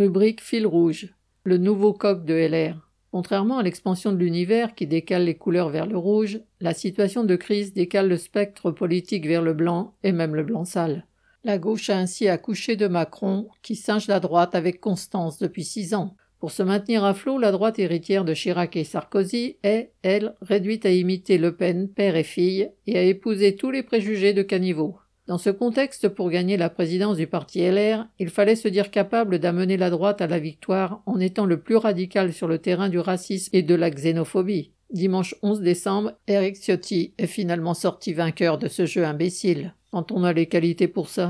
Rubrique fil rouge. Le nouveau coq de LR. Contrairement à l'expansion de l'univers qui décale les couleurs vers le rouge, la situation de crise décale le spectre politique vers le blanc et même le blanc sale. La gauche a ainsi accouché de Macron, qui singe la droite avec constance depuis six ans. Pour se maintenir à flot, la droite héritière de Chirac et Sarkozy est, elle, réduite à imiter Le Pen, père et fille, et à épouser tous les préjugés de caniveau. Dans ce contexte, pour gagner la présidence du parti LR, il fallait se dire capable d'amener la droite à la victoire en étant le plus radical sur le terrain du racisme et de la xénophobie. Dimanche 11 décembre, Eric Ciotti est finalement sorti vainqueur de ce jeu imbécile. Quand on a les qualités pour ça.